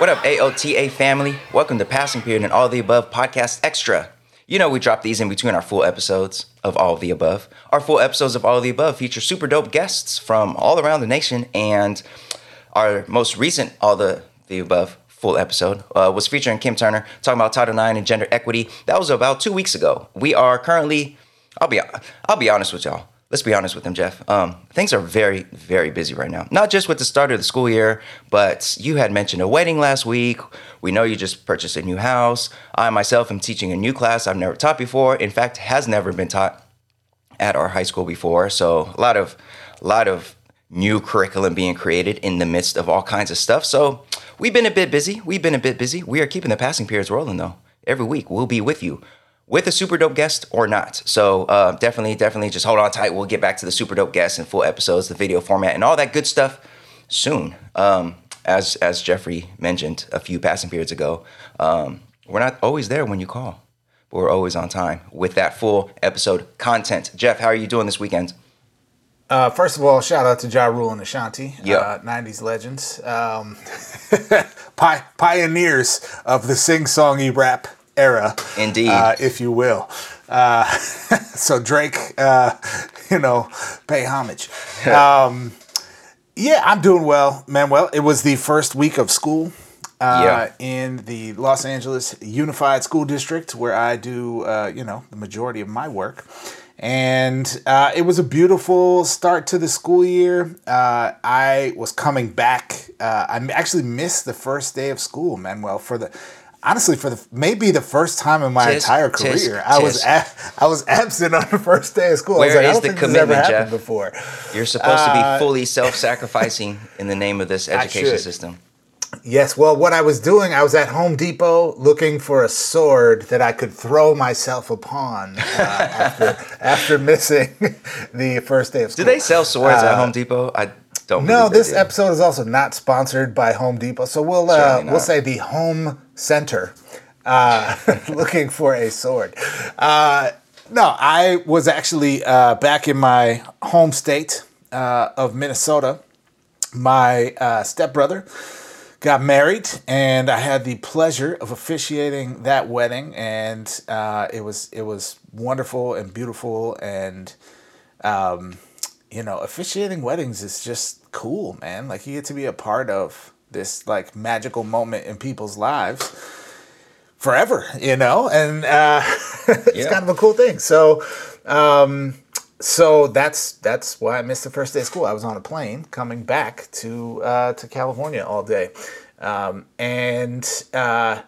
What up, AOTA family? Welcome to Passing Period and All the Above Podcast Extra. You know, we drop these in between our full episodes of All of the Above. Our full episodes of All of the Above feature super dope guests from all around the nation, and our most recent All the, the Above full episode uh, was featuring Kim Turner talking about Title IX and gender equity. That was about two weeks ago. We are currently, I'll be, I'll be honest with y'all let's be honest with them, Jeff. Um, things are very, very busy right now. Not just with the start of the school year, but you had mentioned a wedding last week. We know you just purchased a new house. I myself am teaching a new class I've never taught before. In fact, has never been taught at our high school before. So a lot of, a lot of new curriculum being created in the midst of all kinds of stuff. So we've been a bit busy. We've been a bit busy. We are keeping the passing periods rolling though. Every week we'll be with you with a super dope guest or not. So uh, definitely, definitely just hold on tight. We'll get back to the super dope guests and full episodes, the video format, and all that good stuff soon. Um, as as Jeffrey mentioned a few passing periods ago, um, we're not always there when you call, but we're always on time with that full episode content. Jeff, how are you doing this weekend? Uh, first of all, shout out to Ja Rule and Ashanti, yep. uh, 90s legends, um, pi- pioneers of the sing songy rap era, indeed, uh, if you will. Uh, so Drake, uh, you know, pay homage. Um, yeah, I'm doing well, Manuel. It was the first week of school. Uh, yeah. in the Los Angeles Unified School District, where I do, uh, you know, the majority of my work. And uh, it was a beautiful start to the school year. Uh, I was coming back. Uh, I actually missed the first day of school, Manuel, for the honestly for the maybe the first time in my tis, entire career tis, I was a, I was absent on the first day of school. Where like, is the commitment, Jeff? Before you're supposed to be uh, fully self-sacrificing in the name of this education system. Yes, well, what I was doing, I was at Home Depot looking for a sword that I could throw myself upon uh, after after missing the first day of school. Do they sell swords uh, at Home Depot? I don't. No, this episode is also not sponsored by Home Depot, so we'll uh, we'll say the Home Center, uh, looking for a sword. Uh, no, I was actually uh, back in my home state uh, of Minnesota. My uh, stepbrother got married, and I had the pleasure of officiating that wedding, and it was it was wonderful and beautiful and. Um, you know, officiating weddings is just cool, man. Like you get to be a part of this like magical moment in people's lives forever, you know, and uh, it's yeah. kind of a cool thing. So, um, so that's that's why I missed the first day of school. I was on a plane coming back to uh, to California all day, um, and uh,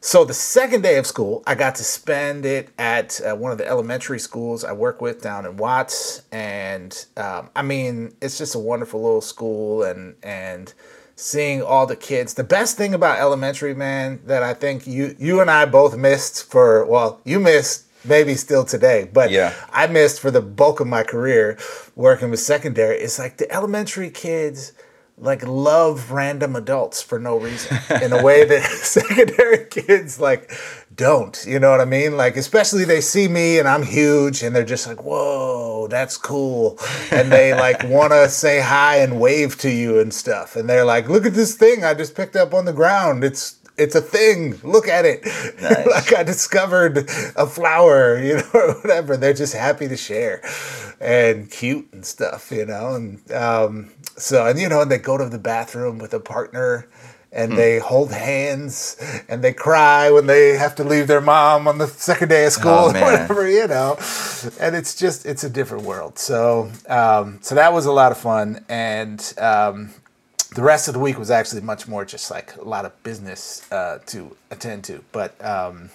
so the second day of school, I got to spend it at uh, one of the elementary schools I work with down in Watts, and um, I mean, it's just a wonderful little school, and and seeing all the kids. The best thing about elementary, man, that I think you you and I both missed for well, you missed maybe still today, but yeah. I missed for the bulk of my career working with secondary. It's like the elementary kids like love random adults for no reason in a way that secondary kids like don't you know what i mean like especially they see me and i'm huge and they're just like whoa that's cool and they like want to say hi and wave to you and stuff and they're like look at this thing i just picked up on the ground it's it's a thing. Look at it. Nice. like I discovered a flower, you know, or whatever. They're just happy to share and cute and stuff, you know. And um, so, and you know, and they go to the bathroom with a partner and hmm. they hold hands and they cry when they have to leave their mom on the second day of school oh, or whatever, you know. And it's just it's a different world. So um, so that was a lot of fun, and um, the rest of the week was actually much more just like a lot of business uh, to attend to. But um,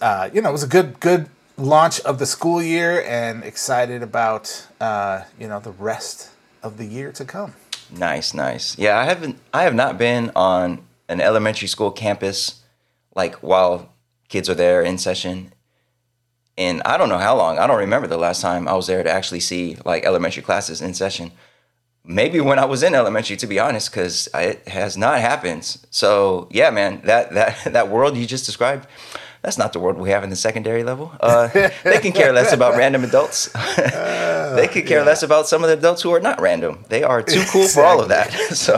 uh, you know, it was a good good launch of the school year, and excited about uh, you know the rest of the year to come. Nice, nice. Yeah, I haven't. I have not been on an elementary school campus like while kids are there in session. And I don't know how long. I don't remember the last time I was there to actually see like elementary classes in session maybe when I was in elementary, to be honest, because it has not happened. So yeah, man, that that that world you just described, that's not the world we have in the secondary level. Uh, they can care less about random adults. they could care yeah. less about some of the adults who are not random. They are too cool exactly. for all of that. so,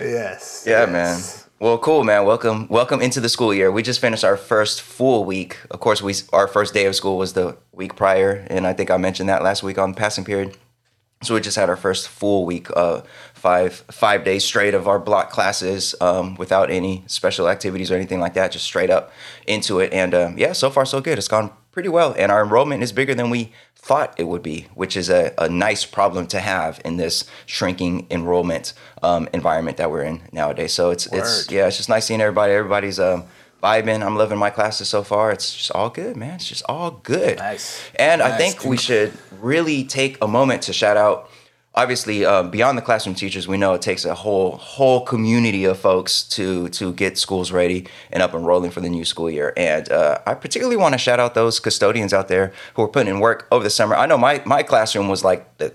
yes. Yeah, yes. man. Well, cool, man. Welcome, welcome into the school year. We just finished our first full week. Of course, we our first day of school was the week prior, and I think I mentioned that last week on passing period. So we just had our first full week, uh, five five days straight of our block classes um, without any special activities or anything like that, just straight up into it. And um, yeah, so far so good. It's gone pretty well, and our enrollment is bigger than we thought it would be, which is a, a nice problem to have in this shrinking enrollment um, environment that we're in nowadays. So it's Word. it's yeah, it's just nice seeing everybody. Everybody's um, vibing. I'm loving my classes so far. It's just all good, man. It's just all good. Nice. And nice. I think we should really take a moment to shout out obviously uh, beyond the classroom teachers we know it takes a whole whole community of folks to to get schools ready and up and rolling for the new school year. And uh, i particularly want to shout out those custodians out there who are putting in work over the summer. I know my my classroom was like the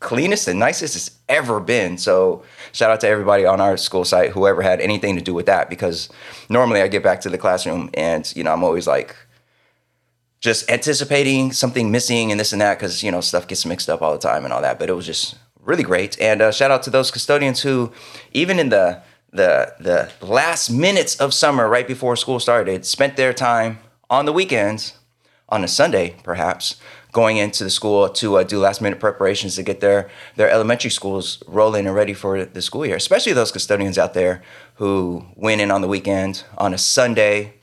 cleanest and nicest it's ever been. So shout out to everybody on our school site whoever had anything to do with that because normally i get back to the classroom and you know i'm always like just anticipating something missing and this and that because you know stuff gets mixed up all the time and all that. But it was just really great. And uh, shout out to those custodians who, even in the the the last minutes of summer, right before school started, spent their time on the weekends, on a Sunday perhaps, going into the school to uh, do last minute preparations to get their their elementary schools rolling and ready for the school year. Especially those custodians out there who went in on the weekend on a Sunday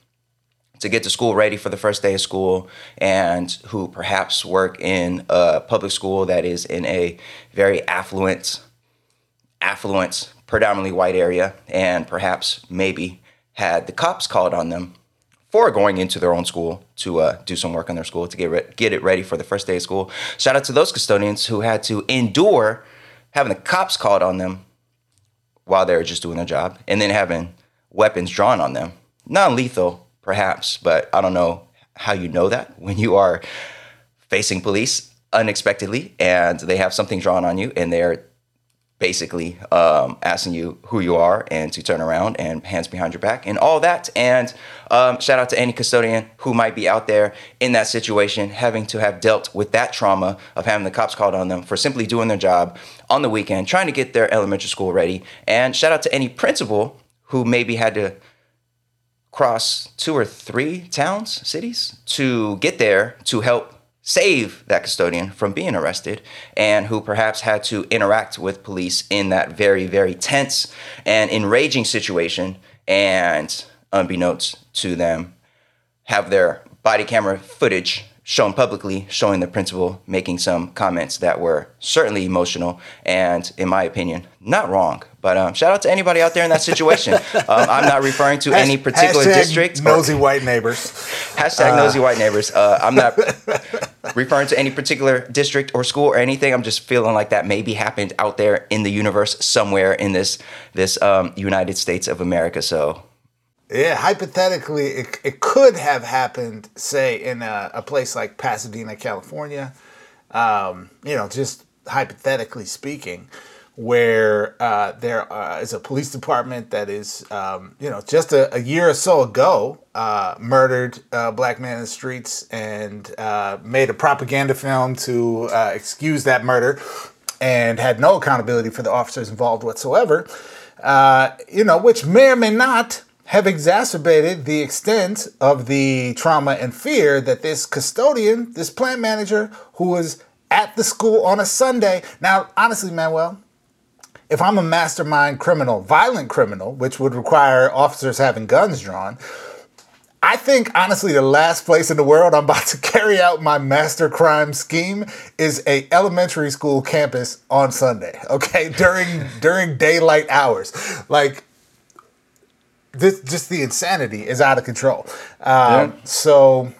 to get to school ready for the first day of school and who perhaps work in a public school that is in a very affluent affluent predominantly white area and perhaps maybe had the cops called on them for going into their own school to uh, do some work on their school to get re- get it ready for the first day of school. Shout out to those custodians who had to endure having the cops called on them while they were just doing their job and then having weapons drawn on them. Non lethal, perhaps, but I don't know how you know that when you are facing police unexpectedly and they have something drawn on you and they're basically um, asking you who you are and to turn around and hands behind your back and all that. And um, shout out to any custodian who might be out there in that situation, having to have dealt with that trauma of having the cops called on them for simply doing their job on the weekend, trying to get their elementary school ready. And shout out to any principal who maybe had to cross two or three towns, cities to get there to help save that custodian from being arrested and who perhaps had to interact with police in that very, very tense and enraging situation. And, unbeknownst to them, have their body camera footage shown publicly, showing the principal making some comments that were certainly emotional and, in my opinion, not wrong. But um, shout out to anybody out there in that situation. um, I'm not referring to any particular district. Nosy or, white neighbors. Hashtag uh, nosy white neighbors. Uh, I'm not referring to any particular district or school or anything. I'm just feeling like that maybe happened out there in the universe somewhere in this this um, United States of America. So yeah, hypothetically, it, it could have happened, say, in a, a place like Pasadena, California. Um, you know, just hypothetically speaking, where uh, there uh, is a police department that is, um, you know, just a, a, year or so ago uh, murdered a black man in the streets and uh, made a propaganda film to uh, excuse that murder and had no accountability for the officers involved whatsoever. Uh, you know, which may or may not have exacerbated the extent of the trauma and fear that this custodian, this plant manager who was at the school on a Sunday. Now, honestly, Manuel, if I'm a mastermind criminal, violent criminal, which would require officers having guns drawn, I think honestly the last place in the world I'm about to carry out my master crime scheme is a elementary school campus on Sunday. Okay, during during daylight hours, like this just the insanity is out of control. Um, yeah. So,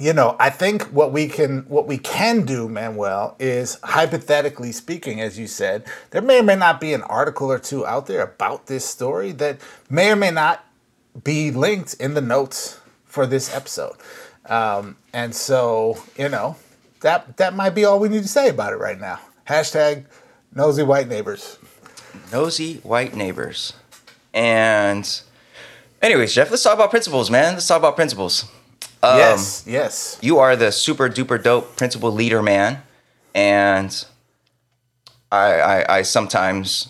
you know, I think what we can what we can do, Manuel, is hypothetically speaking, as you said, there may or may not be an article or two out there about this story that may or may not be linked in the notes for this episode. Um, and so, you know, that that might be all we need to say about it right now. Hashtag nosy white neighbors. Nosy white neighbors. And Anyways, Jeff, let's talk about principals, man. Let's talk about principals. Um, yes, yes. You are the super duper dope principal leader man, and I, I, I sometimes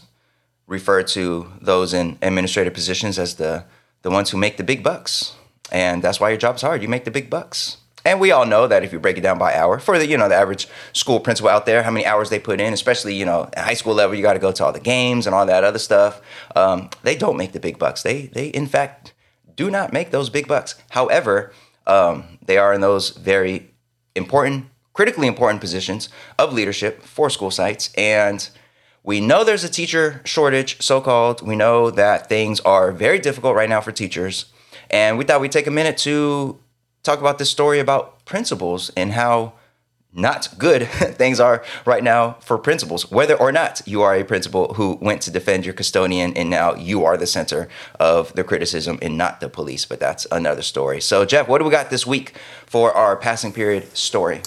refer to those in administrative positions as the the ones who make the big bucks, and that's why your job's hard. You make the big bucks. And we all know that if you break it down by hour, for the you know the average school principal out there, how many hours they put in, especially you know at high school level, you got to go to all the games and all that other stuff. Um, they don't make the big bucks. They they in fact do not make those big bucks. However, um, they are in those very important, critically important positions of leadership for school sites, and we know there's a teacher shortage, so called. We know that things are very difficult right now for teachers. And we thought we'd take a minute to talk about this story about principals and how not good things are right now for principals, whether or not you are a principal who went to defend your custodian and now you are the center of the criticism and not the police. But that's another story. So, Jeff, what do we got this week for our passing period story?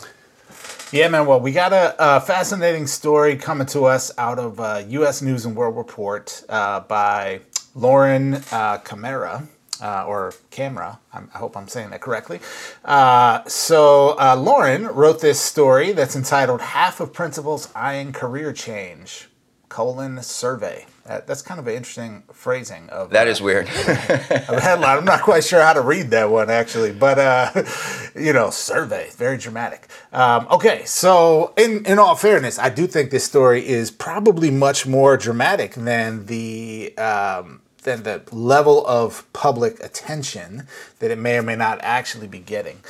Yeah, man. Well, we got a, a fascinating story coming to us out of uh, U.S. News and World Report uh, by Lauren uh, Camara uh, or Camera. I'm, i hope I'm saying that correctly. Uh, so uh, Lauren wrote this story that's entitled "Half of Principals Eyeing Career Change." colon survey. That, that's kind of an interesting phrasing of that is weird. of a headline. I'm not quite sure how to read that one actually, but uh, you know, survey, very dramatic. Um, okay, so in in all fairness, I do think this story is probably much more dramatic than the um, than the level of public attention that it may or may not actually be getting.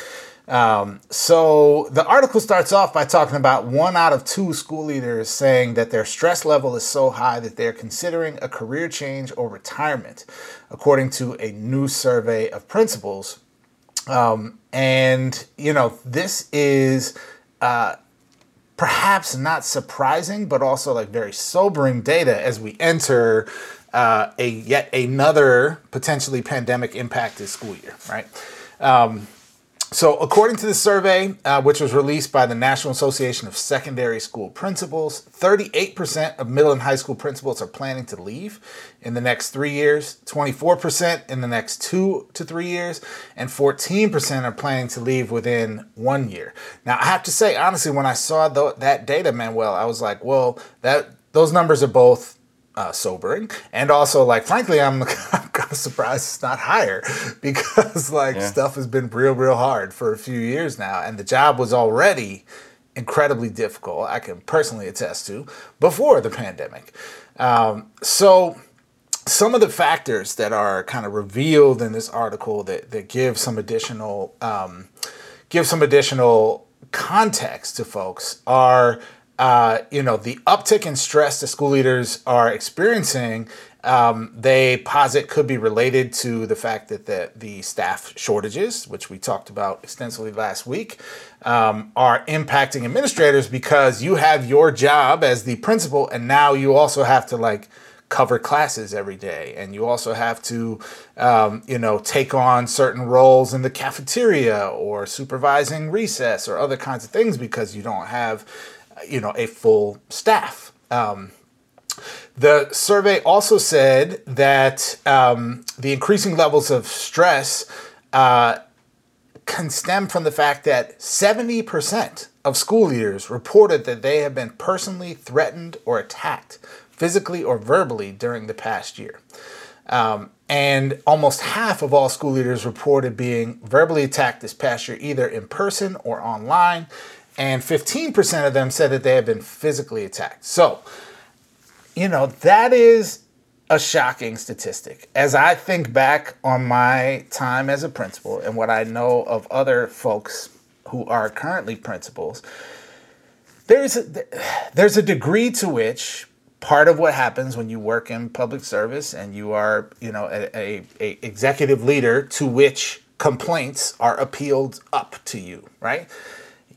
Um, so the article starts off by talking about one out of two school leaders saying that their stress level is so high that they're considering a career change or retirement, according to a new survey of principals. Um, and, you know, this is uh, perhaps not surprising, but also like very sobering data as we enter uh, a yet another potentially pandemic impacted school year, right? Um, so, according to the survey, uh, which was released by the National Association of Secondary School Principals, 38% of middle and high school principals are planning to leave in the next three years, 24% in the next two to three years, and 14% are planning to leave within one year. Now, I have to say, honestly, when I saw th- that data, Manuel, I was like, well, that those numbers are both uh, sobering. And also like frankly i'm, I'm kind of surprised it's not higher because like yeah. stuff has been real real hard for a few years now. And the job was already incredibly difficult i can personally attest to before the pandemic. Um, so some of the factors that are kind of revealed in this article that, that give some additional um, give some additional context to folks are uh, you know, the uptick in stress that school leaders are experiencing, um, they posit could be related to the fact that the, the staff shortages, which we talked about extensively last week, um, are impacting administrators because you have your job as the principal, and now you also have to like cover classes every day, and you also have to, um, you know, take on certain roles in the cafeteria or supervising recess or other kinds of things because you don't have you know, a full staff. Um, the survey also said that um, the increasing levels of stress uh, can stem from the fact that 70% of school leaders reported that they have been personally threatened or attacked, physically or verbally, during the past year. Um, and almost half of all school leaders reported being verbally attacked this past year, either in person or online and 15% of them said that they had been physically attacked. So, you know, that is a shocking statistic. As I think back on my time as a principal and what I know of other folks who are currently principals, there's a, there's a degree to which part of what happens when you work in public service and you are, you know, a, a, a executive leader to which complaints are appealed up to you, right?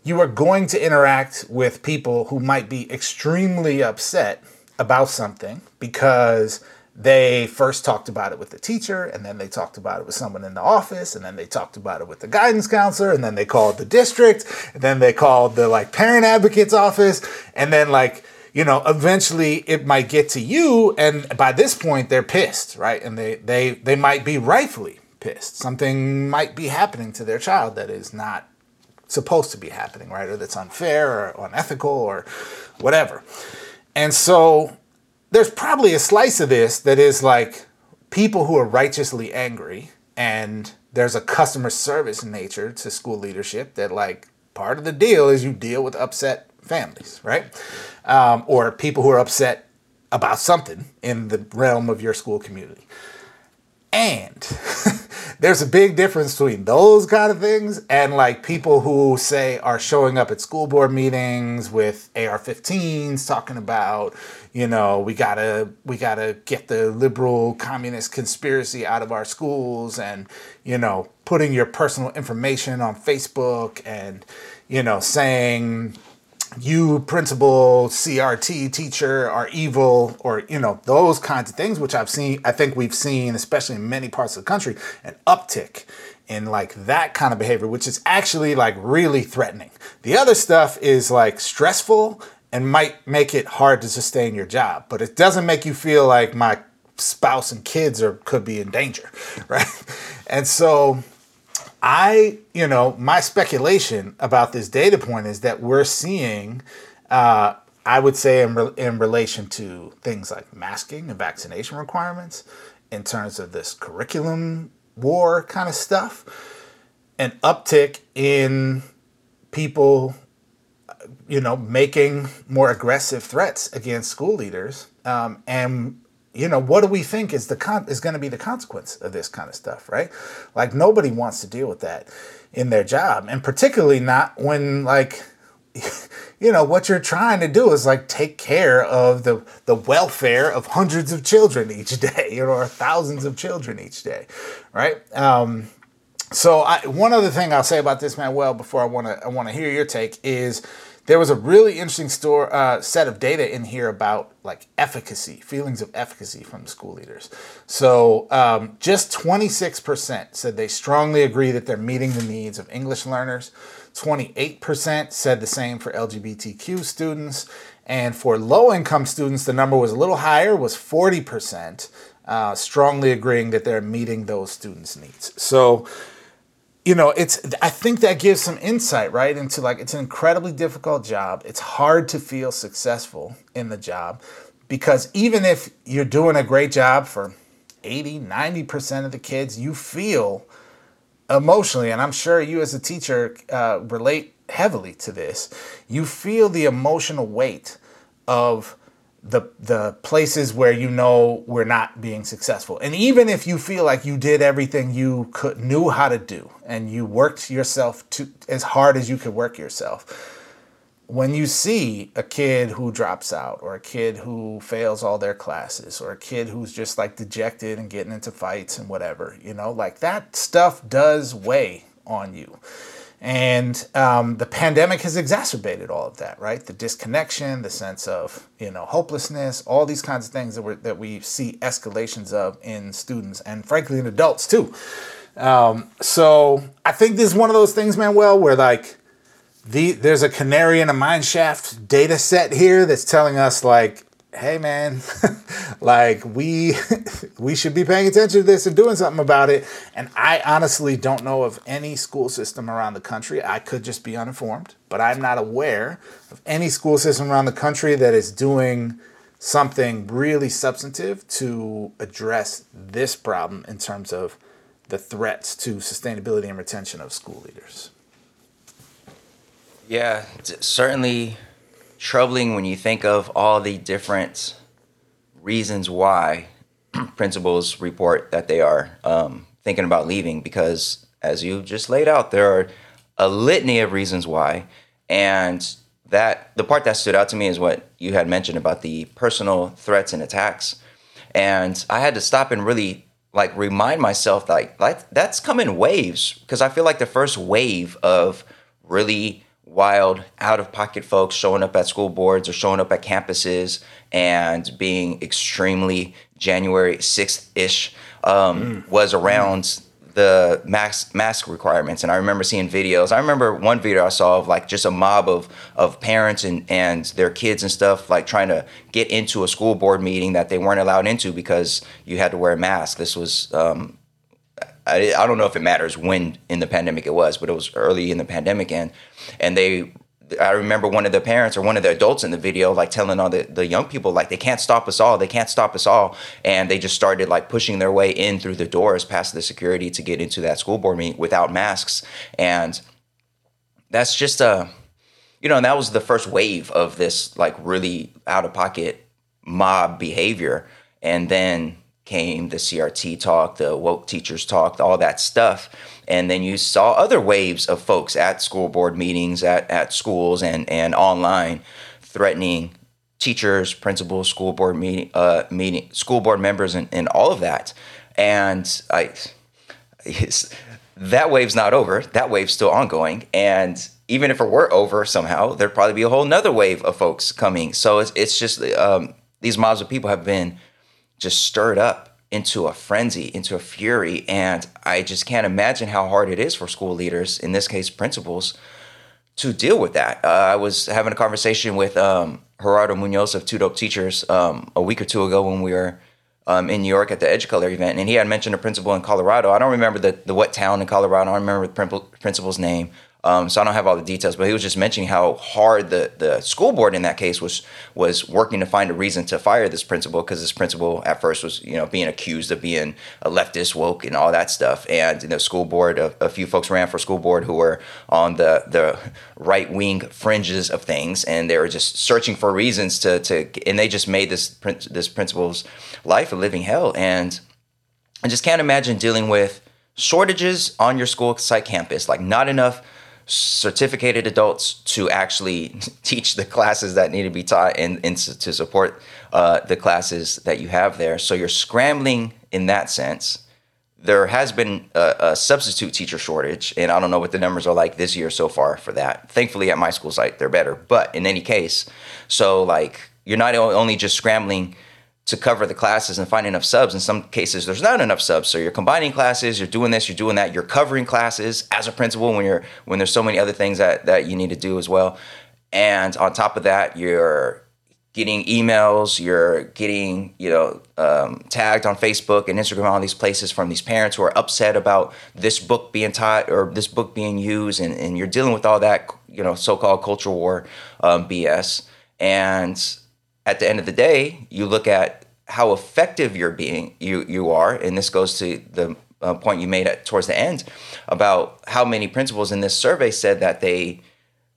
You are going to interact with people who might be extremely upset about something because they first talked about it with the teacher and then they talked about it with someone in the office and then they talked about it with the guidance counselor and then they called the district and then they called the like parent advocate's office and then like you know eventually it might get to you and by this point they're pissed right and they they they might be rightfully pissed. Something might be happening to their child that is not supposed to be happening, right? Or that's unfair or unethical or whatever. And so there's probably a slice of this that is like people who are righteously angry and there's a customer service nature to school leadership that like part of the deal is you deal with upset families, right? Um, or people who are upset about something in the realm of your school community. And there's a big difference between those kind of things and like people who say are showing up at school board meetings with AR-15s talking about, you know, we gotta we gotta get the liberal communist conspiracy out of our schools and, you know, putting your personal information on Facebook and, you know, saying you principal crt teacher are evil or you know those kinds of things which i've seen i think we've seen especially in many parts of the country an uptick in like that kind of behavior which is actually like really threatening. The other stuff is like stressful and might make it hard to sustain your job but it doesn't make you feel like my spouse and kids are could be in danger right? And so I, you know, my speculation about this data point is that we're seeing, uh, I would say, in, re- in relation to things like masking and vaccination requirements, in terms of this curriculum war kind of stuff, an uptick in people, you know, making more aggressive threats against school leaders um, and you know what do we think is the con- is going to be the consequence of this kind of stuff right? Like nobody wants to deal with that in their job and particularly not when like you know what you're trying to do is like take care of the the welfare of hundreds of children each day you know or thousands of children each day right? Um, so I, one other thing I'll say about this, Manuel, before I want to I want to hear your take is there was a really interesting store uh, set of data in here about like efficacy, feelings of efficacy from school leaders. So um, just 26% said they strongly agree that they're meeting the needs of English learners. 28% said the same for LGBTQ students. And for low income students, the number was a little higher, was 40%, uh, strongly agreeing that they're meeting those students' needs. So you know it's i think that gives some insight right into like it's an incredibly difficult job. It's hard to feel successful in the job because even if you're doing a great job for 80 90% of the kids you feel emotionally and i'm sure you as a teacher uh, relate heavily to this you feel the emotional weight of the the places where you know we're not being successful. And even if you feel like you did everything you could knew how to do and you worked yourself to as hard as you could work yourself, when you see a kid who drops out or a kid who fails all their classes or a kid who's just like dejected and getting into fights and whatever, you know, like that stuff does weigh on you. And um, the pandemic has exacerbated all of that, right? The disconnection, the sense of you know hopelessness, all these kinds of things that we that we see escalations of in students and frankly in adults too. Um, so I think this is one of those things, Manuel, where like the there's a canary in a mine shaft data set here that's telling us like hey man like we we should be paying attention to this and doing something about it. And i honestly don't know of any school system around the country. I could just be uninformed but i'm not aware of any school system around the country that is doing something really substantive to address this problem in terms of the threats to sustainability and retention of school leaders. Yeah certainly troubling when you think of all the different reasons why principals report that they are um, thinking about leaving because as you just laid out there are a litany of reasons why. And that the part that stood out to me is what you had mentioned about the personal threats and attacks. And i had to stop and really like remind myself like, like that's come in waves. Because i feel like the first wave of really wild, out of pocket folks showing up at school boards or showing up at campuses and being extremely January 6th ish um, mm. was around mm. the mask mask requirements. And I remember seeing videos. I remember one video I saw of like just a mob of of parents and, and their kids and stuff like trying to get into a school board meeting that they weren't allowed into because you had to wear a mask. This was um, I, I don't know if it matters when in the pandemic it was, but it was early in the pandemic, and and they I remember one of the parents or one of the adults in the video like telling all the, the young people like they can't stop us all, they can't stop us all. And they just started like pushing their way in through the doors past the security to get into that school board meeting without masks. And that's just a you know, and that was the first wave of this like really out of pocket mob behavior. And then came the CRT talk, the woke teachers talk, all that stuff. And then you saw other waves of folks at school board meetings, at, at schools, and, and online threatening teachers, principals, school board meeting, uh, meeting school board members, and, and all of that. And I, that wave's not over. That wave's still ongoing. And even if it were over somehow, there'd probably be a whole nother wave of folks coming. So it's, it's just um, these mobs of people have been just stirred up into a frenzy, into a fury. And I just can't imagine how hard it is for school leaders, in this case, principals, to deal with that. Uh, I was having a conversation with um, Gerardo Munoz of Two Dope Teachers um, a week or two ago when we were um, in New York at the Educolor event, and he had mentioned a principal in Colorado. I don't remember the, the what town in Colorado. I don't remember the principal's name, um, so I don't have all the details, but he was just mentioning how hard the, the school board in that case was was working to find a reason to fire this principal because this principal at first was you know being accused of being a leftist woke and all that stuff. And the school board, a, a few folks ran for school board who were on the the right wing fringes of things, and they were just searching for reasons to to and they just made this this principal's life a living hell. And I just can't imagine dealing with shortages on your school site campus, like not enough certificated adults to actually teach the classes that need to be taught and, and to support uh, the classes that you have there. So you're scrambling in that sense. There has been a, a, substitute teacher shortage, and I don't know what the numbers are like this year so far for that. Thankfully, at my school site, they're better. But in any case, so like you're not only just scrambling to cover the classes and find enough subs. In some cases, there's not enough subs. So you're combining classes, you're doing this, you're doing that, you're covering classes as a principal when you're when there's so many other things that that you need to do as well. And on top of that, you're getting emails, you're getting you know um, tagged on Facebook and Instagram, all these places from these parents who are upset about this book being taught or this book being used, and, and you're dealing with all that you know so-called culture war um, BS. And at the end of the day, you look at how effective you're being, you you are, and this goes to the uh, point you made at, towards the end about how many principals in this survey said that they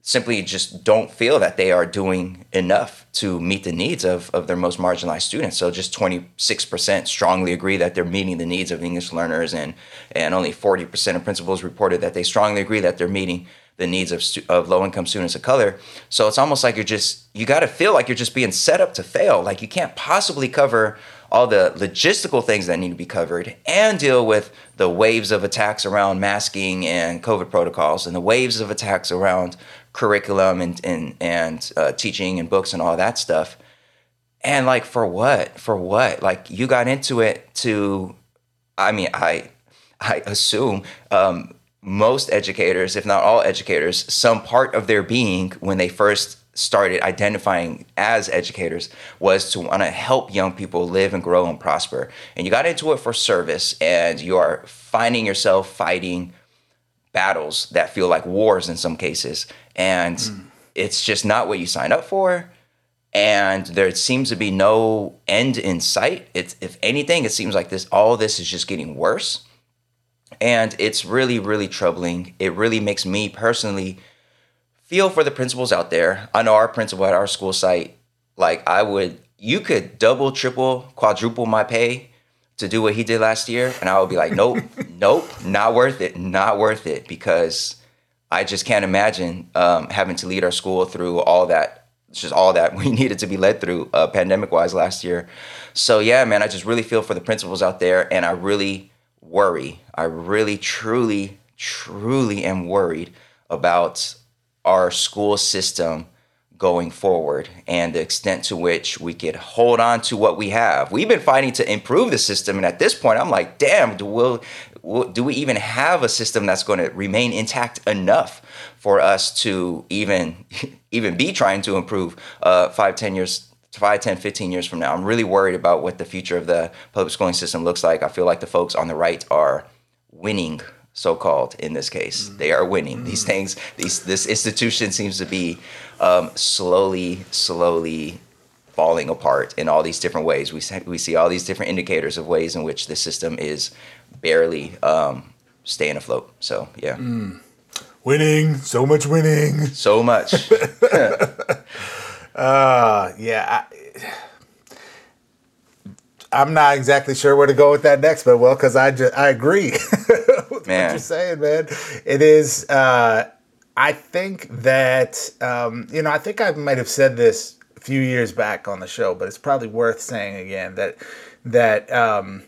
simply just don't feel that they are doing enough to meet the needs of, of their most marginalized students. So just 26% strongly agree that they're meeting the needs of English learners and, and only 40% of principals reported that they strongly agree that they're meeting the needs of, of low income students of color. So it's almost like you're just, you got to feel like you're just being set up to fail. Like you can't possibly cover all the logistical things that need to be covered and deal with the waves of attacks around masking and COVID protocols and the waves of attacks around curriculum and, and, and uh, teaching and books and all that stuff. And like, for what? For what? Like, you got into it to, I mean, I, I assume um, most educators, if not all educators, some part of their being when they first started identifying as educators was to want to help young people live and grow and prosper. And you got into it for service, and you are finding yourself fighting battles that feel like wars in some cases. And mm. it's just not what you signed up for. And there seems to be no end in sight. It's, if anything, it seems like this all this is just getting worse and it's really, really troubling. It really makes me personally feel for the principals out there. I know our principal at our school site, like I would, you could double, triple, quadruple my pay to do what he did last year. And I would be like, nope, nope, not worth it, not worth it. Because I just can't imagine um, having to lead our school through all that, just all that we needed to be led through uh, pandemic wise last year. So yeah, man, I just really feel for the principals out there. And I really, worry. I really, truly, truly am worried about our school system going forward and the extent to which we could hold on to what we have. We've been fighting to improve the system, and at this point, I'm like, damn, do we, do we even have a system that's going to remain intact enough for us to even even be trying to improve uh, five, ten years 5, 10, 15 years from now. I'm really worried about what the future of the public schooling system looks like. I feel like the folks on the right are winning so called in this case. Mm. They are winning. Mm. These things, these this institution seems to be um, slowly, slowly falling apart in all these different ways. We see, we see all these different indicators of ways in which the system is barely um, staying afloat. So yeah. Mm. Winning, so much winning, so much. uh, yeah. I, I'm not exactly sure where to go with that next, but well, because I just I agree with what you're saying, man. It is. Uh, I think that um, you know. I think I might have said this a few years back on the show, but it's probably worth saying again that that um,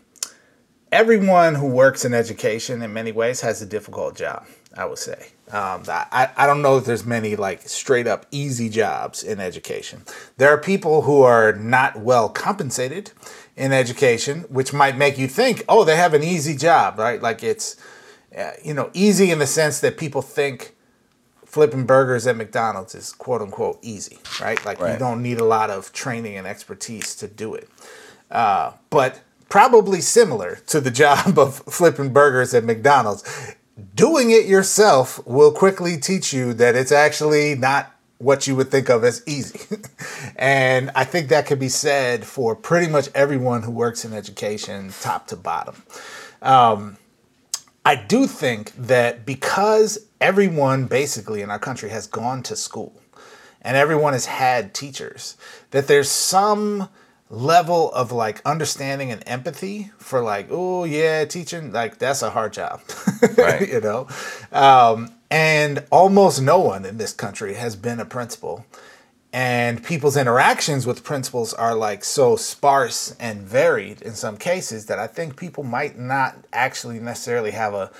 everyone who works in education in many ways has a difficult job. I would say. Um, I, I don't know if there's many like straight up easy jobs in education. There are people who are not well compensated in education, which might make you think, oh, they have an easy job, right? Like it's, uh, you know, easy in the sense that people think flipping burgers at McDonald's is quote unquote easy, right? Like right. you don't need a lot of training and expertise to do it. Uh, but probably similar to the job of flipping burgers at McDonald's. Doing it yourself will quickly teach you that it's actually not what you would think of as easy. and I think that could be said for pretty much everyone who works in education, top to bottom. Um, I do think that because everyone basically in our country has gone to school and everyone has had teachers, that there's some level of like understanding and empathy for like oh yeah teaching like that's a hard job right. you know? Um, and almost no one in this country has been a principal. And people's interactions with principals are like so sparse and varied in some cases that i think people might not actually necessarily have a,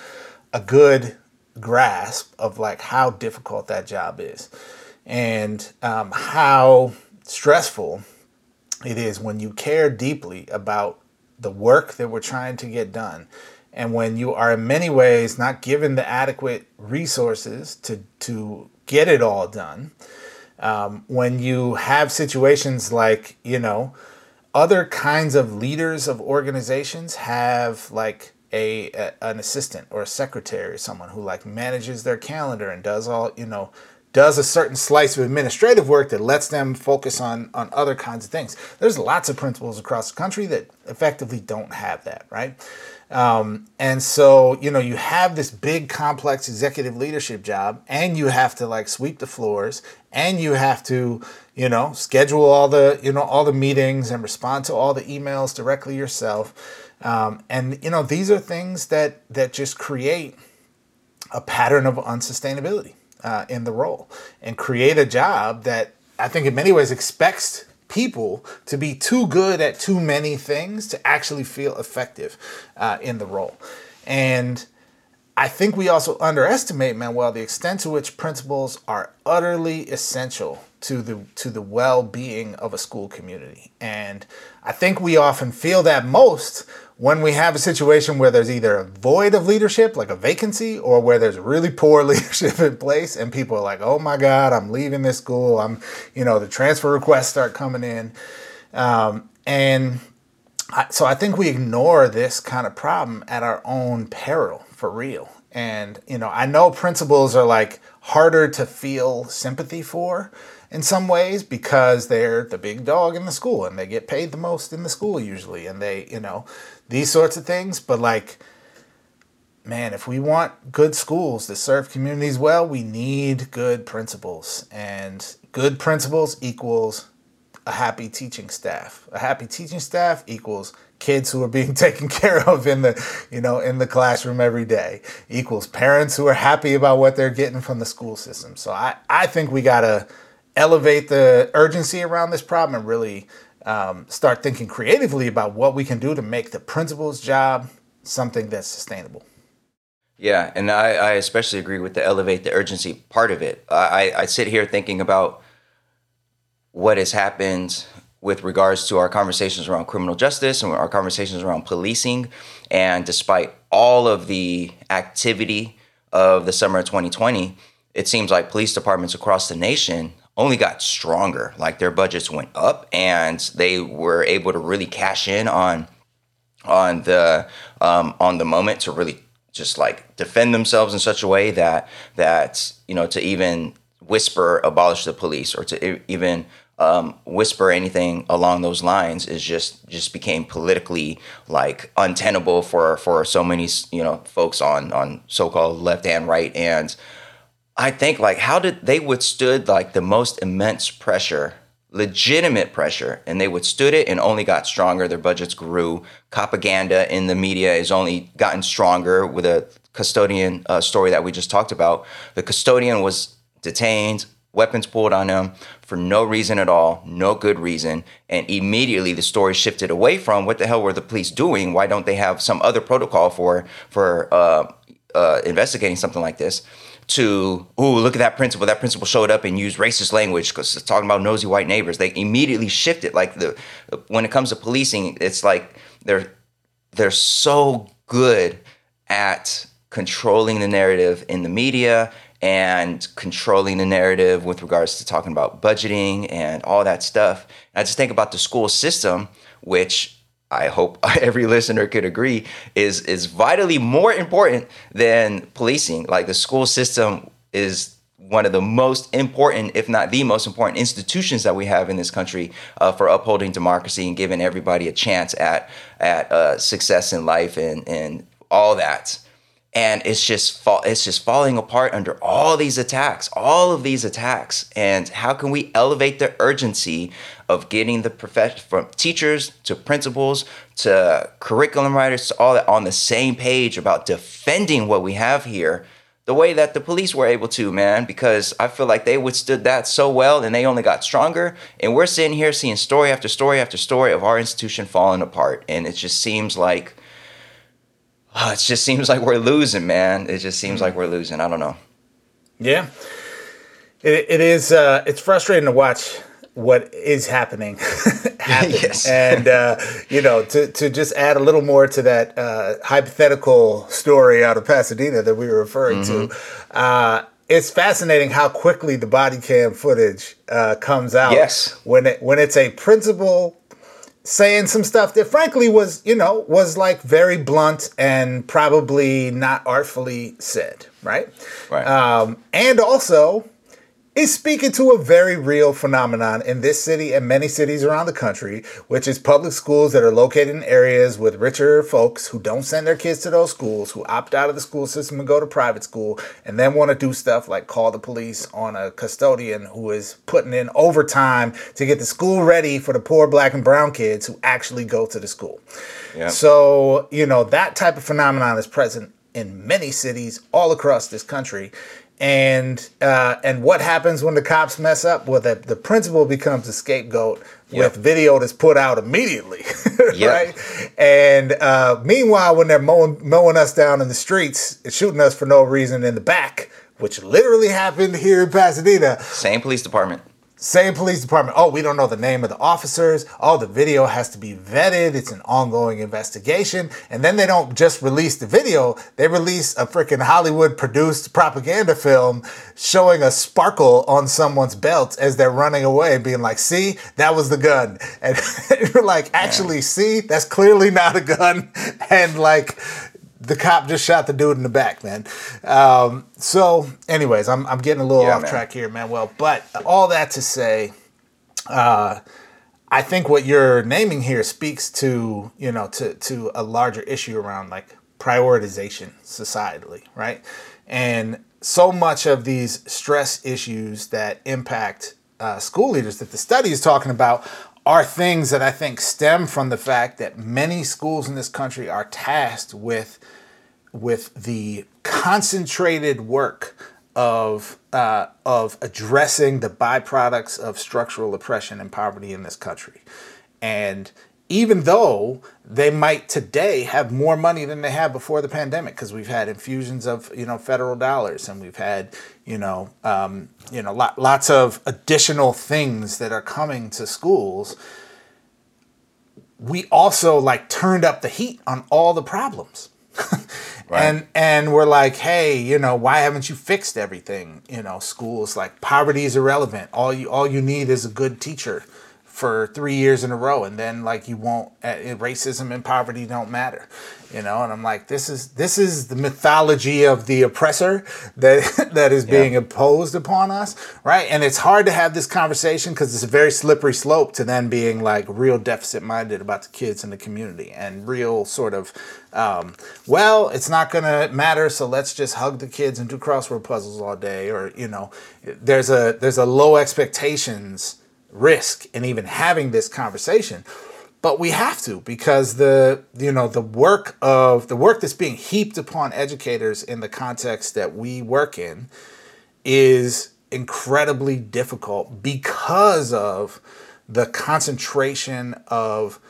a good grasp of like how difficult that job is. And um, how stressful it is when you care deeply about the work that we're trying to get done and when you are in many ways not given the adequate resources to to get it all done um, when you have situations like you know other kinds of leaders of organizations have like a, a, an assistant or a secretary or someone who like manages their calendar and does all you know does a certain slice of administrative work that lets them focus on on other kinds of things. There's lots of principals across the country that effectively don't have that, right? Um, and so, you know, you have this big complex executive leadership job, and you have to like sweep the floors, and you have to, you know, schedule all the, you know, all the meetings and respond to all the emails directly yourself. Um, and you know, these are things that that just create a pattern of unsustainability uh, in the role and create a job that I think in many ways expects people to be too good at too many things to actually feel effective uh, in the role. And I think we also underestimate, Manuel, the extent to which principals are utterly essential to the to the well-being of a school community. And I think we often feel that most when we have a situation where there's either a void of leadership, like a vacancy, or where there's really poor leadership in place, and people are like, "Oh my God, I'm leaving this school." I'm, you know, the transfer requests start coming in, um, and I, so I think we ignore this kind of problem at our own peril for real. And you know, I know principals are like harder to feel sympathy for in some ways because they're the big dog in the school and they get paid the most in the school usually and they you know these sorts of things. But like, man, if we want good schools that serve communities well, we need good principals. And good principals equals a happy teaching staff. A happy teaching staff equals kids who are being taken care of in the you know in the classroom every day equals parents who are happy about what they're getting from the school system so i i think we got to elevate the urgency around this problem and really um, start thinking creatively about what we can do to make the principal's job something that's sustainable. Yeah, and I, I especially agree with the elevate the urgency part of it. I, I sit here thinking about what has happened with regards to our conversations around criminal justice and our conversations around policing. And despite all of the activity of the summer of 2020, it seems like police departments across the nation only got stronger. Like their budgets went up, and they were able to really cash in on on the um, on the moment to really just like defend themselves in such a way that that you know to even whisper abolish the police or to even um, whisper anything along those lines is just just became politically like untenable for for so many you know folks on on so-called left and right and i think like how did they withstood like the most immense pressure legitimate pressure and they withstood it and only got stronger their budgets grew propaganda in the media has only gotten stronger with a custodian uh, story that we just talked about the custodian was detained weapons pulled on him for no reason at all, no good reason. And immediately the story shifted away from what the hell were the police doing? Why don't they have some other protocol for for uh, uh, investigating something like this? To oh look at that principal. That principal showed up and used racist language because it's talking about nosy white neighbors. They immediately shifted. Like the when it comes to policing, it's like they're they're so good at controlling the narrative in the media and controlling the narrative with regards to talking about budgeting and all that stuff. And I just think about the school system, which I hope every listener could agree is is vitally more important than policing. Like the school system is one of the most important, if not the most important, institutions that we have in this country uh, for upholding democracy and giving everybody a chance at at uh, success in life and and all that and it's just fall, it's just falling apart under all these attacks all of these attacks and how can we elevate the urgency of getting the profession from teachers to principals to curriculum writers to all that on the same page about defending what we have here the way that the police were able to man because i feel like they withstood that so well and they only got stronger and we're sitting here seeing story after story after story of our institution falling apart and it just seems like oh, it just seems like we're losing, man. It just seems like we're losing. I don't know. Yeah, it, it is. Uh, it's frustrating to watch what is happening yes. and uh, you know to, to just add a little more to that uh, hypothetical story out of pasadena that we were referring mm-hmm. to uh, it's fascinating how quickly the body cam footage uh, comes out yes when it when it's a principal saying some stuff that frankly was, you know, was like very blunt and probably not artfully said, right? Right. Um, and also is speaking to a very real phenomenon in this city and many cities around the country, which is public schools that are located in areas with richer folks who don't send their kids to those schools, who opt out of the school system and go to private school, and then want to do stuff like call the police on a custodian who is putting in overtime to get the school ready for the poor black and brown kids who actually go to the school. Yeah. So, you know, that type of phenomenon is present in many cities all across this country and uh, and what happens when the cops mess up? Well, the, the principal becomes the scapegoat yep. with video that's put out immediately, yep. right? And uh, meanwhile, when they're mowing, mowing us down in the streets, shooting us for no reason in the back, which literally happened here in Pasadena. Same police department. Same police department. Oh, we don't know the name of the officers. Oh, the video has to be vetted. It's an ongoing investigation. And then they don't just release the video, they release a freaking Hollywood produced propaganda film showing a sparkle on someone's belt as they're running away, being like, see, that was the gun. And you're like, actually, see, that's clearly not a gun. And like, the cop just shot the dude in the back, man. Um, so, anyways, I'm, I'm getting a little yeah, off man. track here, man. Well, but all that to say, uh, I think what you're naming here speaks to you know to to a larger issue around like prioritization societally, right? And so much of these stress issues that impact uh, school leaders that the study is talking about are things that I think stem from the fact that many schools in this country are tasked with with the concentrated work of uh, of addressing the byproducts of structural oppression and poverty in this country, and even though they might today have more money than they had before the pandemic because we've had infusions of you know federal dollars and we've had you know um, you know lot, lots of additional things that are coming to schools we also like turned up the heat on all the problems right. and and we're like hey you know why haven't you fixed everything? You know schools like poverty is irrelevant. All you all you need is a good teacher for three years in a row, and then like you won't. Uh, racism and poverty don't matter, you know. And I'm like, this is this is the mythology of the oppressor that that is being yeah. imposed upon us, right? And it's hard to have this conversation because it's a very slippery slope to then being like real deficit minded about the kids in the community and real sort of, um, well, it's not gonna matter, so let's just hug the kids and do crossword puzzles all day, or you know, there's a there's a low expectations risk in even having this conversation but we have to because the you know the work of the work that's being heaped upon educators in the context that we work in is incredibly difficult because of the concentration of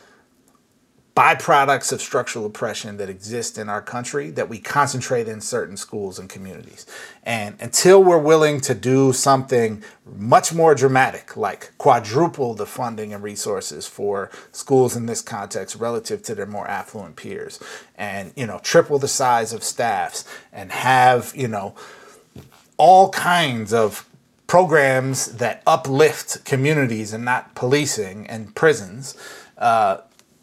byproducts of structural oppression that exist in our country that we concentrate in certain schools and communities. And until we're willing to do something much more dramatic, like quadruple the funding and resources for schools in this context relative to their more affluent peers, and you know, triple the size of staffs and have, you know, all kinds of programs that uplift communities and not policing and prisons, uh,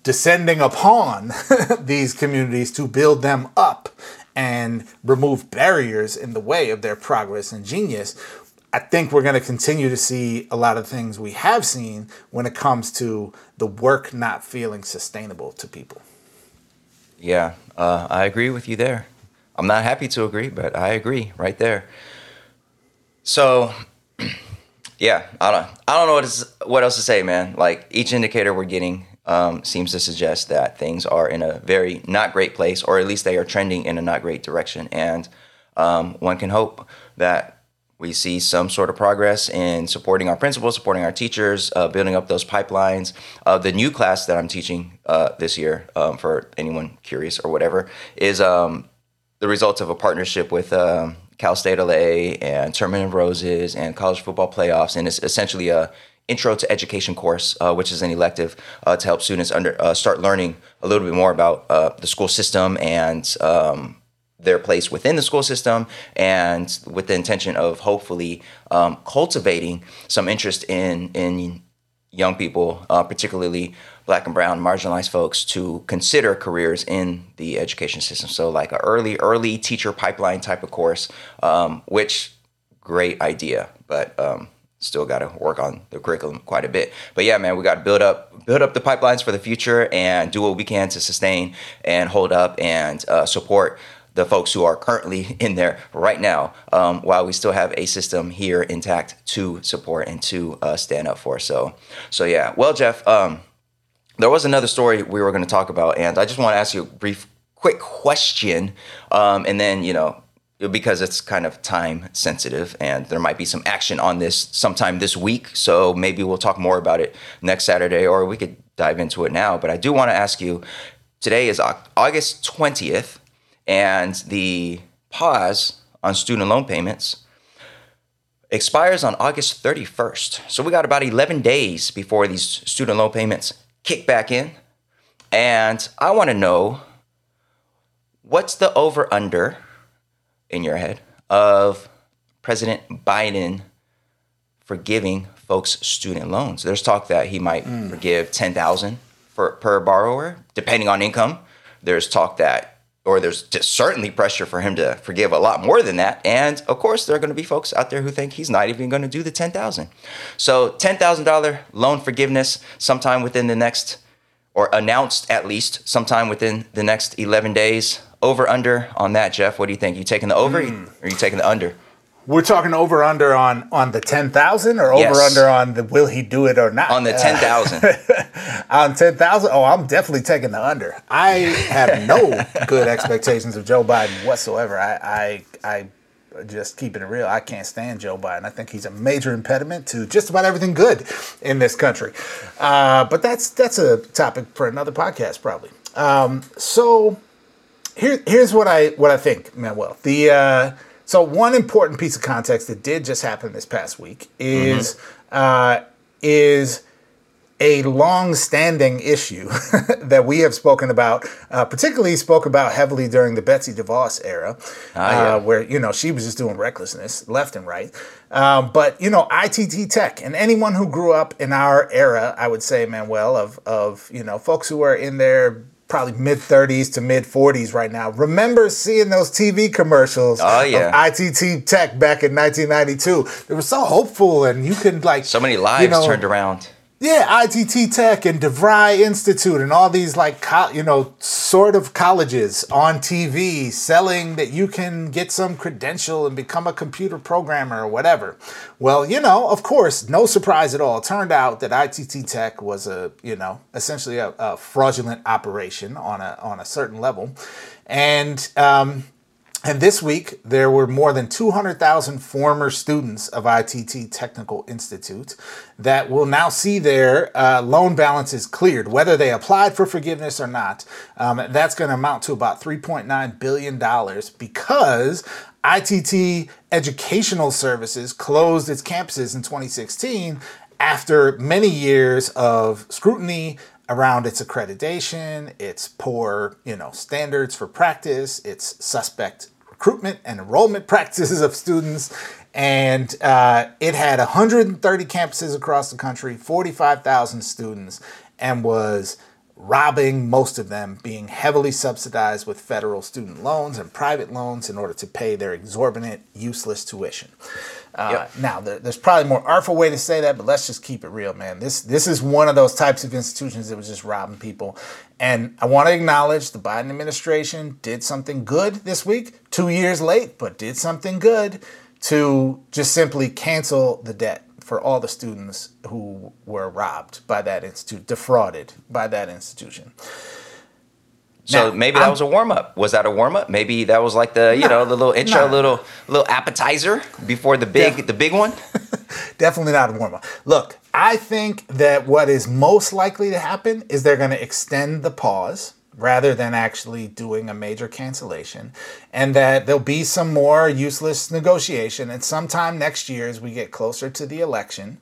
descending upon these communities to build them up and remove barriers in the way of their progress and genius, I think we're going to continue to see a lot of things we have seen when it comes to the work not feeling sustainable to people. Yeah, uh, I agree with you there. I'm not happy to agree, but I agree right there. So, yeah, I don't, I don't know what, is, what else to say, man. Like each indicator we're getting um, seems to suggest that things are in a very not great place, or at least they are trending in a not great direction. And um, one can hope that we see some sort of progress in supporting our principals, supporting our teachers, uh, building up those pipelines. Uh, the new class that I'm teaching uh, this year, um, for anyone curious or whatever, is um, the results of a partnership with um, Cal State LA and Tournament of Roses and college football playoffs, and it's essentially a Intro to Education course, uh, which is an elective uh, to help students under uh, start learning a little bit more about uh, the school system and um, their place within the school system, and with the intention of hopefully um, cultivating some interest in in young people, uh, particularly black and brown marginalized folks, to consider careers in the education system. So, like an early early teacher pipeline type of course, um, which great idea, but um, still got to work on the curriculum quite a bit. But yeah, man, we got to build up build up the pipelines for the future and do what we can to sustain and hold up and uh, support the folks who are currently in there right now, um, while we still have a system here intact to support and to uh, stand up for. So, so yeah. Well, Jeff, um, there was another story we were going to talk about, and I just want to ask you a brief, quick question, um, and then you know because it's kind of time sensitive and there might be some action on this sometime this week. So maybe we'll talk more about it next Saturday or we could dive into it now. But I do want to ask you today is August 20th and the pause on student loan payments expires on August 31st. So we got about 11 days before these student loan payments kick back in. And I want to know what's the over under in your head of President Biden forgiving folks student loans. There's talk that he might mm. forgive 10,000 for per borrower depending on income. There's talk that or there's certainly pressure for him to forgive a lot more than that. And of course, there are going to be folks out there who think he's not even going to do the 10,000. So, $10,000 loan forgiveness sometime within the next or announced at least sometime within the next 11 days over under on that, Jeff? What do you think? You taking the over mm. or are you taking the under? We're talking over under on on the ten thousand or yes. over under on the will he do it or not? On the ten thousand. Uh, on Oh, I'm definitely taking the under. I have no good expectations of Joe Biden whatsoever. I I I just keeping it real. I can't stand Joe Biden. I think he's a major impediment to just about everything good in this country. Uh, but that's that's a topic for another podcast, probably. Um, so here, here's what I what I think, Manuel. The uh, so one important piece of context that did just happen this past week is mm-hmm. uh, is a long-standing issue that we have spoken about, uh, particularly spoke about heavily during the Betsy DeVos era, ah, yeah. uh, where you know she was just doing recklessness left and right. Um, but you know, ITT Tech and anyone who grew up in our era, I would say, Manuel, of of you know folks who are in their probably mid 30s to mid 40s right now. Remember seeing those TV commercials oh, yeah. of ITT Tech back in 1992? They were so hopeful, and you could like so many lives you know, turned around. Yeah, ITT Tech and DeVry Institute and all these like co- you know sort of colleges on TV selling that you can get some credential and become a computer programmer or whatever. Well, you know, of course, no surprise at all. It turned out that ITT Tech was a you know essentially a, a fraudulent operation on a on a certain level, and um, and this week, there were more than 200,000 former students of ITT Technical Institute that will now see their uh, loan balances cleared, whether they applied for forgiveness or not. Um, that's going to amount to about $3.9 billion because ITT Educational Services closed its campuses in 2016 after many years of scrutiny around its accreditation, its poor, you know, standards for practice, its suspect recruitment and enrollment practices of students. And uh, it had 130 campuses across the country, 45,000 students, and was robbing most of them, being heavily subsidized with federal student loans and private loans in order to pay their exorbitant, useless tuition. Uh, yep. Now, there, there's probably more artful way to say that, but let's just keep it real, man. This this is one of those types of institutions that was just robbing people. And I want to acknowledge the Biden administration did something good this week, two years late, but did something good to just simply cancel the debt for all the students who were robbed by that institute, defrauded by that institution. So now, maybe that I'm, was a warm up. Was that a warm up? Maybe that was like the you know the little intro, little little appetizer before the big def- the big one. definitely not a warm up. Look, I think that what is most likely to happen is they're going to extend the pause rather than actually doing a major cancellation, and that there'll be some more useless negotiation. And sometime next year, as we get closer to the election,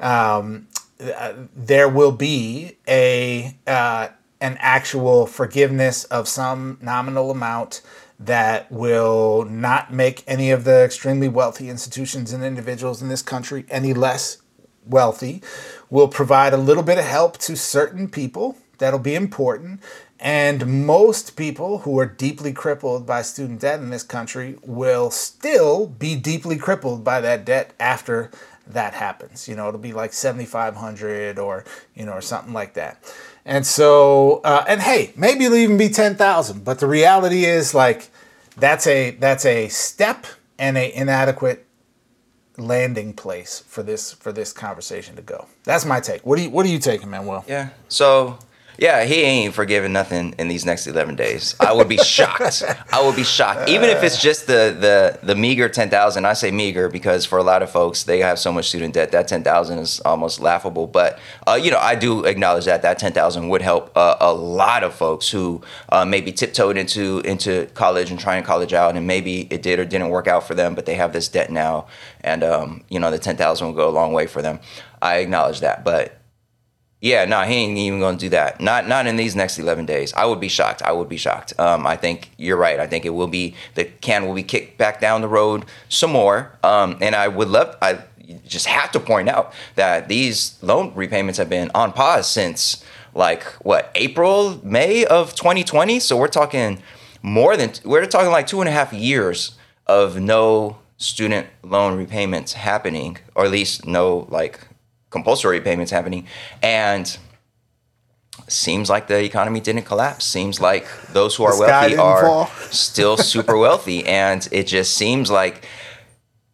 um, uh, there will be a uh, an actual forgiveness of some nominal amount that will not make any of the extremely wealthy institutions and individuals in this country any less wealthy, will provide a little bit of help to certain people. That'll be important. And most people who are deeply crippled by student debt in this country will still be deeply crippled by that debt after that happens. You know, it'll be like 7,500 or, you know, or something like that. And so, uh, and hey, maybe it'll even be 10,000, but the reality is like that's a that's a step and a inadequate landing place for this for this conversation to go. That's my take. What do you what are you taking, Manuel? Yeah. So yeah, he ain't forgiving nothing in these next eleven days. I would be shocked. I would be shocked, even if it's just the the the meager ten thousand. I say meager because for a lot of folks, they have so much student debt that ten thousand is almost laughable. But uh, you know, I do acknowledge that that ten thousand would help uh, a lot of folks who uh, maybe tiptoed into into college and trying college out, and maybe it did or didn't work out for them, but they have this debt now, and um, you know, the ten thousand will go a long way for them. I acknowledge that, but yeah, no, he ain't even gonna do that. Not not in these next eleven days. I would be shocked. I would be shocked. Um, I think you're right. I think it will be the can will be kicked back down the road some more. Um, and I would love. I just have to point out that these loan repayments have been on pause since like what April, May of 2020. So we're talking more than we're talking like two and a half years of no student loan repayments happening, or at least no like compulsory payments happening, and seems like the economy didn't collapse. Seems like those who are wealthy are still super wealthy, and it just seems like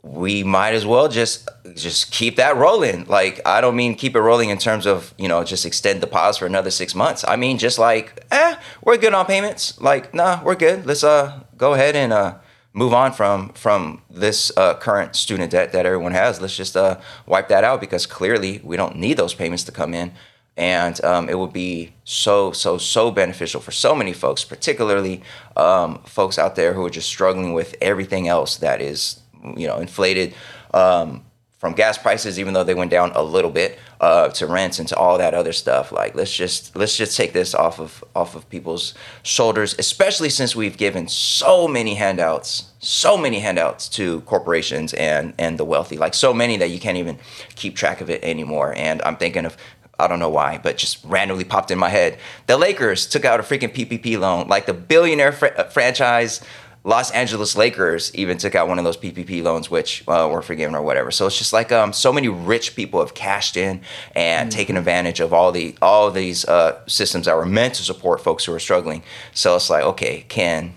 we might as well just just keep that rolling. Like I don't mean keep it rolling in terms of you know just extend the pause for another six months. I mean just like eh, we're good on payments. Like nah, we're good. Let's uh go ahead and uh move on from from this uh, current student debt that everyone has. Let's just uh, wipe that out because clearly we don't need those payments to come in, and um, it would be so so so beneficial for so many folks, particularly um, folks out there who are just struggling with everything else that is you know inflated. Um, from gas prices, even though they went down a little bit, uh, to rents and to all that other stuff. Like let's just let's just take this off of off of people's shoulders, especially since we've given so many handouts, so many handouts to corporations and and the wealthy, like so many that you can't even keep track of it anymore. And I'm thinking of I don't know why, but just randomly popped in my head. The Lakers took out a freaking PPP loan, like the billionaire fr- franchise Los Angeles Lakers even took out one of those PPP loans, which uh, were forgiven or whatever. So it's just like um, so many rich people have cashed in and mm-hmm. taken advantage of all the all these uh, systems that were meant to support folks who are struggling. So it's like, okay, can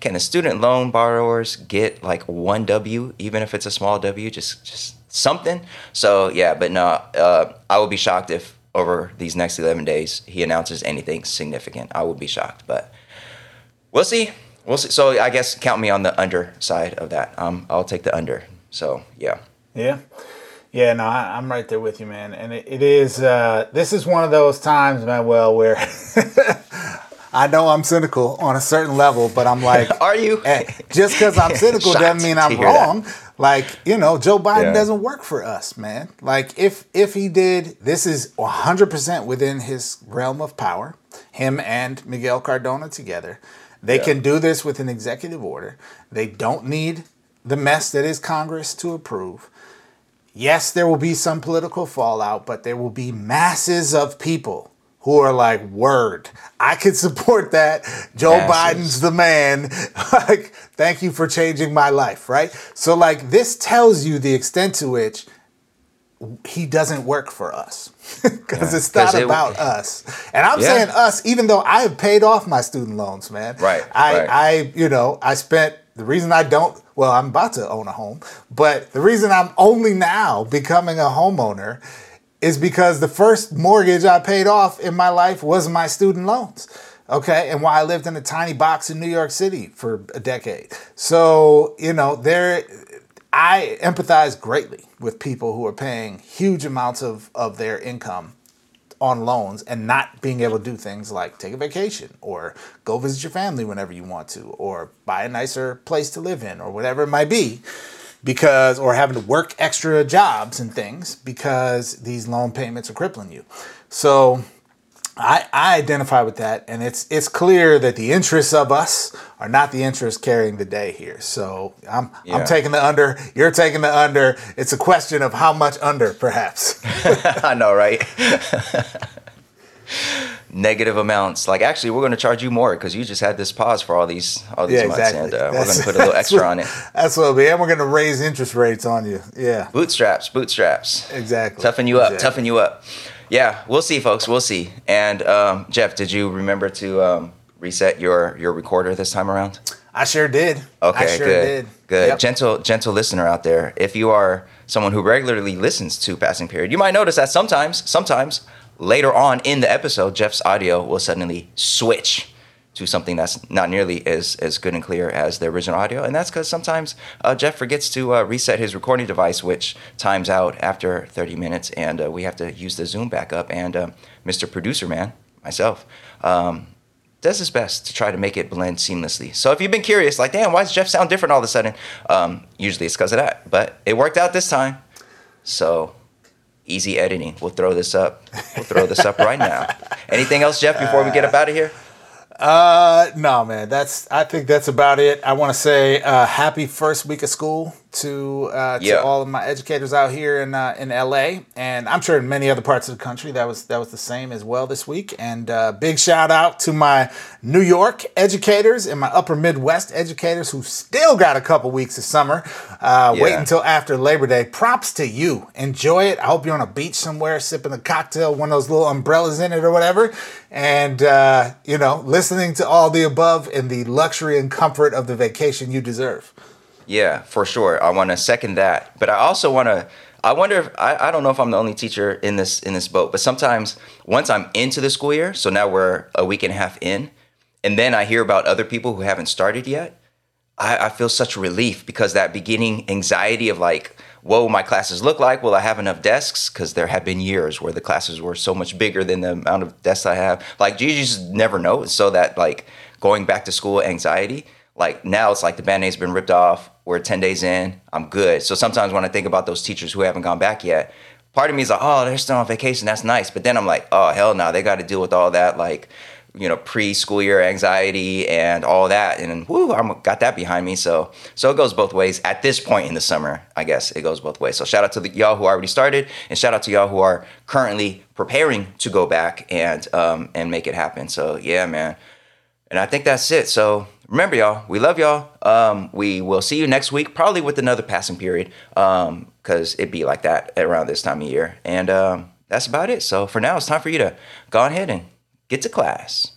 can the student loan borrowers get like one W, even if it's a small W, just just something? So yeah, but no, uh, I would be shocked if over these next eleven days he announces anything significant. I would be shocked, but we'll see We'll see. So I guess count me on the under side of that. Um, I'll take the under. So yeah. Yeah. Yeah, no, I, am right there with you, man. And it, it is, uh, this is one of those times, Manuel, where I know I'm cynical on a certain level, but I'm like, are you? Hey, eh, just because I'm cynical doesn't mean I'm wrong. That. Like, you know, Joe Biden yeah. doesn't work for us, man. Like, if if he did, this is 100% within his realm of power. Him and Miguel Cardona together. They yeah. can do this with an executive order. They don't need the mess that is Congress to approve. Yes, there will be some political fallout, but there will be masses of people who are like, word, I could support that. Joe masses. Biden's the man. like, thank you for changing my life, right? So, like, this tells you the extent to which he doesn't work for us because yeah. it's not it, about us. And I'm yeah. saying us, even though I have paid off my student loans, man. Right. I, right. I, you know, I spent the reason I don't. Well, I'm about to own a home, but the reason I'm only now becoming a homeowner is because the first mortgage I paid off in my life was my student loans. Okay, and why I lived in a tiny box in New York City for a decade. So, you know, there I empathize greatly with people who are paying huge amounts of, of their income on loans and not being able to do things like take a vacation or go visit your family whenever you want to or buy a nicer place to live in or whatever it might be because or having to work extra jobs and things because these loan payments are crippling you. So I, I identify with that, and it's it's clear that the interests of us are not the interests carrying the day here. So I'm yeah. I'm taking the under. You're taking the under. It's a question of how much under, perhaps. I know, right? Negative amounts. Like actually, we're going to charge you more because you just had this pause for all these all these yeah, months, exactly. and uh, we're going to put a little extra what, on it. That's what it'll be, and we're going to raise interest rates on you. Yeah. Bootstraps, bootstraps. Exactly. Toughen you up. Exactly. Toughen you up. Yeah, we'll see, folks. We'll see. And um, Jeff, did you remember to um, reset your your recorder this time around? I sure did. Okay, sure good. Did. Good. Yep. Gentle gentle listener out there. If you are someone who regularly listens to Passing Period, you might notice that sometimes, sometimes later on in the episode, Jeff's audio will suddenly switch to something that's not nearly as, as good and clear as the original audio. And that's because sometimes uh, Jeff forgets to uh, reset his recording device, which times out after 30 minutes, and uh, we have to use the Zoom backup. And uh, Mr. Producer Man, myself, um, does his best to try to make it blend seamlessly. So if you've been curious, like, damn, why does Jeff sound different all of a sudden? Um, usually it's because of that. But it worked out this time. So easy editing. We'll throw this up. We'll throw this up right now. Anything else, Jeff, before we get up out of here? Uh, no, man. That's I think that's about it. I want to say uh, happy first week of school to uh, to yeah. all of my educators out here in uh, in LA, and I'm sure in many other parts of the country that was that was the same as well this week. And uh, big shout out to my New York educators and my Upper Midwest educators who still got a couple weeks of summer. Uh, yeah. Wait until after Labor Day. Props to you. Enjoy it. I hope you're on a beach somewhere sipping a cocktail, one of those little umbrellas in it or whatever, and uh, you know listening to all the above in the luxury and comfort of the vacation you deserve. Yeah, for sure. I want to second that, but I also want to. I wonder if I, I don't know if I'm the only teacher in this in this boat, but sometimes once I'm into the school year, so now we're a week and a half in, and then I hear about other people who haven't started yet, I, I feel such relief because that beginning anxiety of like, what will my classes look like? Will I have enough desks? Because there have been years where the classes were so much bigger than the amount of desks I have. Like you just never know. So that like going back to school anxiety, like now it's like the band-aid's been ripped off we're 10 days in, I'm good. So sometimes when I think about those teachers who haven't gone back yet, part of me is like, oh, they're still on vacation. That's nice. But then I'm like, oh, hell no, they got to deal with all that, like, you know, pre-school year anxiety and all that. And whoo, I'm got that behind me. So, so it goes both ways at this point in the summer, I guess it goes both ways. So shout out to the, y'all who already started and shout out to y'all who are currently preparing to go back and, um, and make it happen. So yeah, man. And I think that's it. So remember, y'all, we love y'all. Um, we will see you next week, probably with another passing period, because um, it'd be like that around this time of year. And um, that's about it. So for now, it's time for you to go ahead and get to class.